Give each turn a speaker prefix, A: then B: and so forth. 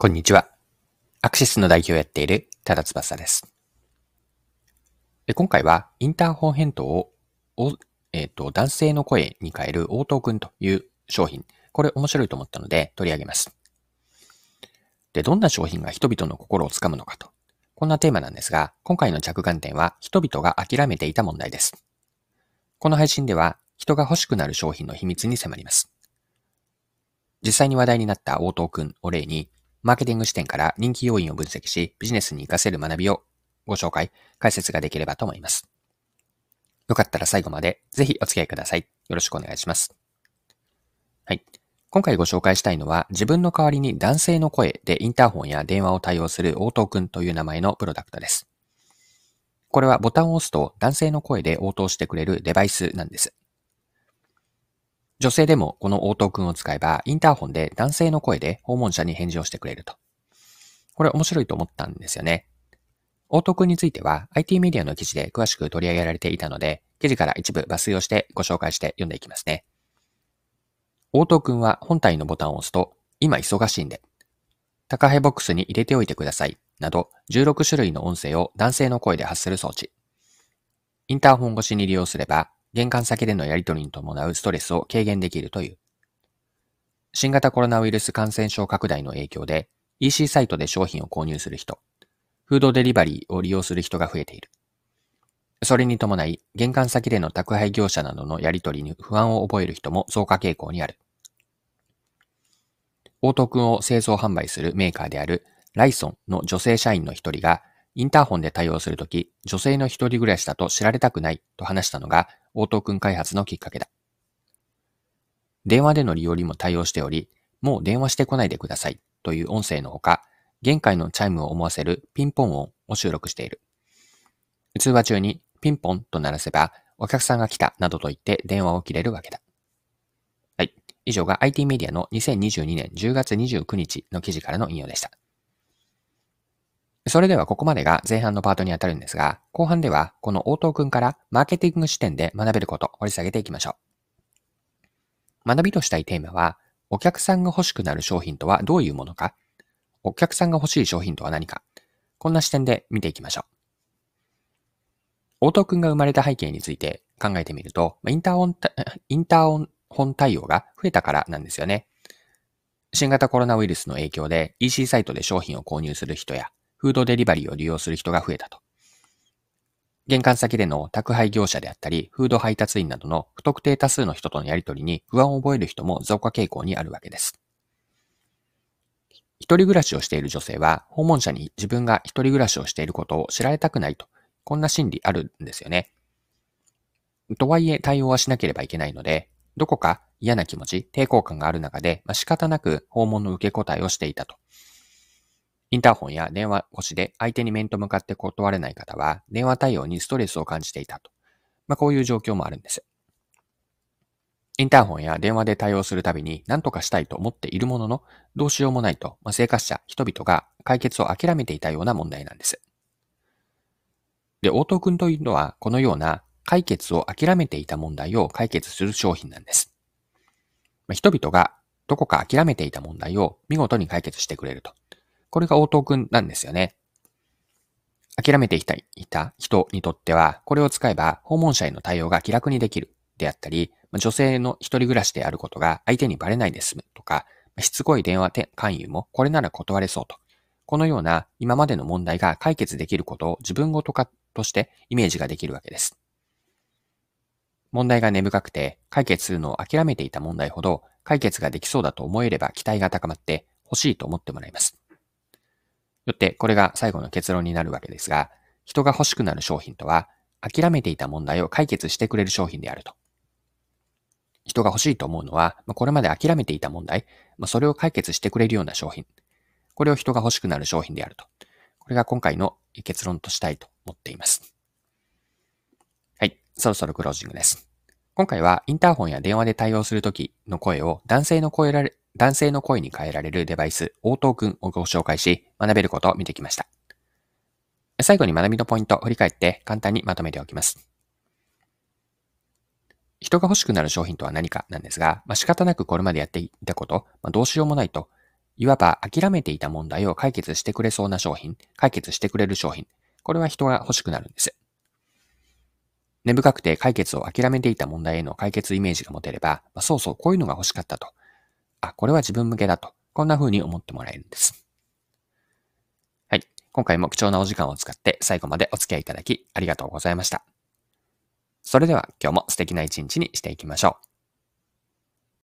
A: こんにちは。アクシスの代表をやっている多田翼です。今回はインターホン返答を、えーと、男性の声に変える応答くんという商品。これ面白いと思ったので取り上げます。で、どんな商品が人々の心をつかむのかと。こんなテーマなんですが、今回の着眼点は人々が諦めていた問題です。この配信では人が欲しくなる商品の秘密に迫ります。実際に話題になった応答くんを例に、マーケティング視点から人気要因を分析し、ビジネスに活かせる学びをご紹介、解説ができればと思います。よかったら最後までぜひお付き合いください。よろしくお願いします。はい。今回ご紹介したいのは、自分の代わりに男性の声でインターホンや電話を対応する応答くんという名前のプロダクトです。これはボタンを押すと男性の声で応答してくれるデバイスなんです。女性でもこの応答くんを使えば、インターホンで男性の声で訪問者に返事をしてくれると。これ面白いと思ったんですよね。応答くんについては IT メディアの記事で詳しく取り上げられていたので、記事から一部抜粋をしてご紹介して読んでいきますね。応答くんは本体のボタンを押すと、今忙しいんで、高ヘボックスに入れておいてください、など16種類の音声を男性の声で発する装置。インターホン越しに利用すれば、玄関先でのやり取りに伴うストレスを軽減できるという。新型コロナウイルス感染症拡大の影響で EC サイトで商品を購入する人、フードデリバリーを利用する人が増えている。それに伴い、玄関先での宅配業者などのやり取りに不安を覚える人も増加傾向にある。オート君を製造販売するメーカーであるライソンの女性社員の一人がインターホンで対応するとき、女性の一人暮らしだと知られたくないと話したのが、応答くん開発のきっかけだ。電話での利用にも対応しており、もう電話してこないでくださいという音声のほか、玄関のチャイムを思わせるピンポン音を収録している。通話中にピンポンと鳴らせば、お客さんが来たなどと言って電話を切れるわけだ。はい。以上が IT メディアの2022年10月29日の記事からの引用でした。それではここまでが前半のパートにあたるんですが、後半ではこの応答くんからマーケティング視点で学べることを掘り下げていきましょう。学びとしたいテーマは、お客さんが欲しくなる商品とはどういうものか、お客さんが欲しい商品とは何か、こんな視点で見ていきましょう。応答くんが生まれた背景について考えてみると、インターオン、インターホン対応が増えたからなんですよね。新型コロナウイルスの影響で EC サイトで商品を購入する人や、フードデリバリーを利用する人が増えたと。玄関先での宅配業者であったり、フード配達員などの不特定多数の人とのやり取りに不安を覚える人も増加傾向にあるわけです。一人暮らしをしている女性は、訪問者に自分が一人暮らしをしていることを知られたくないと、こんな心理あるんですよね。とはいえ対応はしなければいけないので、どこか嫌な気持ち、抵抗感がある中で、まあ、仕方なく訪問の受け答えをしていたと。インターホンや電話越しで相手に面と向かって断れない方は、電話対応にストレスを感じていたと。まあ、こういう状況もあるんです。インターホンや電話で対応するたびに何とかしたいと思っているものの、どうしようもないと、まあ、生活者、人々が解決を諦めていたような問題なんです。で、応答くんというのは、このような解決を諦めていた問題を解決する商品なんです。まあ、人々がどこか諦めていた問題を見事に解決してくれると。これが応答くんなんですよね。諦めていたいた人にとっては、これを使えば訪問者への対応が気楽にできるであったり、女性の一人暮らしであることが相手にバレないで済むとか、しつこい電話勧誘もこれなら断れそうと。このような今までの問題が解決できることを自分ごと化としてイメージができるわけです。問題が根深くて解決するのを諦めていた問題ほど解決ができそうだと思えれば期待が高まって欲しいと思ってもらいます。よって、これが最後の結論になるわけですが、人が欲しくなる商品とは、諦めていた問題を解決してくれる商品であると。人が欲しいと思うのは、これまで諦めていた問題、それを解決してくれるような商品。これを人が欲しくなる商品であると。これが今回の結論としたいと思っています。はい、そろそろクロージングです。今回はインターホンや電話で対応するときの声を男性の声ら男性の声に変えられるデバイス、応答くんをご紹介し、学べることを見てきました。最後に学びのポイントを振り返って簡単にまとめておきます。人が欲しくなる商品とは何かなんですが、まあ、仕方なくこれまでやっていたこと、まあ、どうしようもないといわば諦めていた問題を解決してくれそうな商品、解決してくれる商品、これは人が欲しくなるんです。根深くて解決を諦めていた問題への解決イメージが持てれば、まあ、そうそうこういうのが欲しかったと。あ、これは自分向けだと。こんな風に思ってもらえるんです。はい。今回も貴重なお時間を使って最後までお付き合いいただきありがとうございました。それでは今日も素敵な一日にしていきましょう。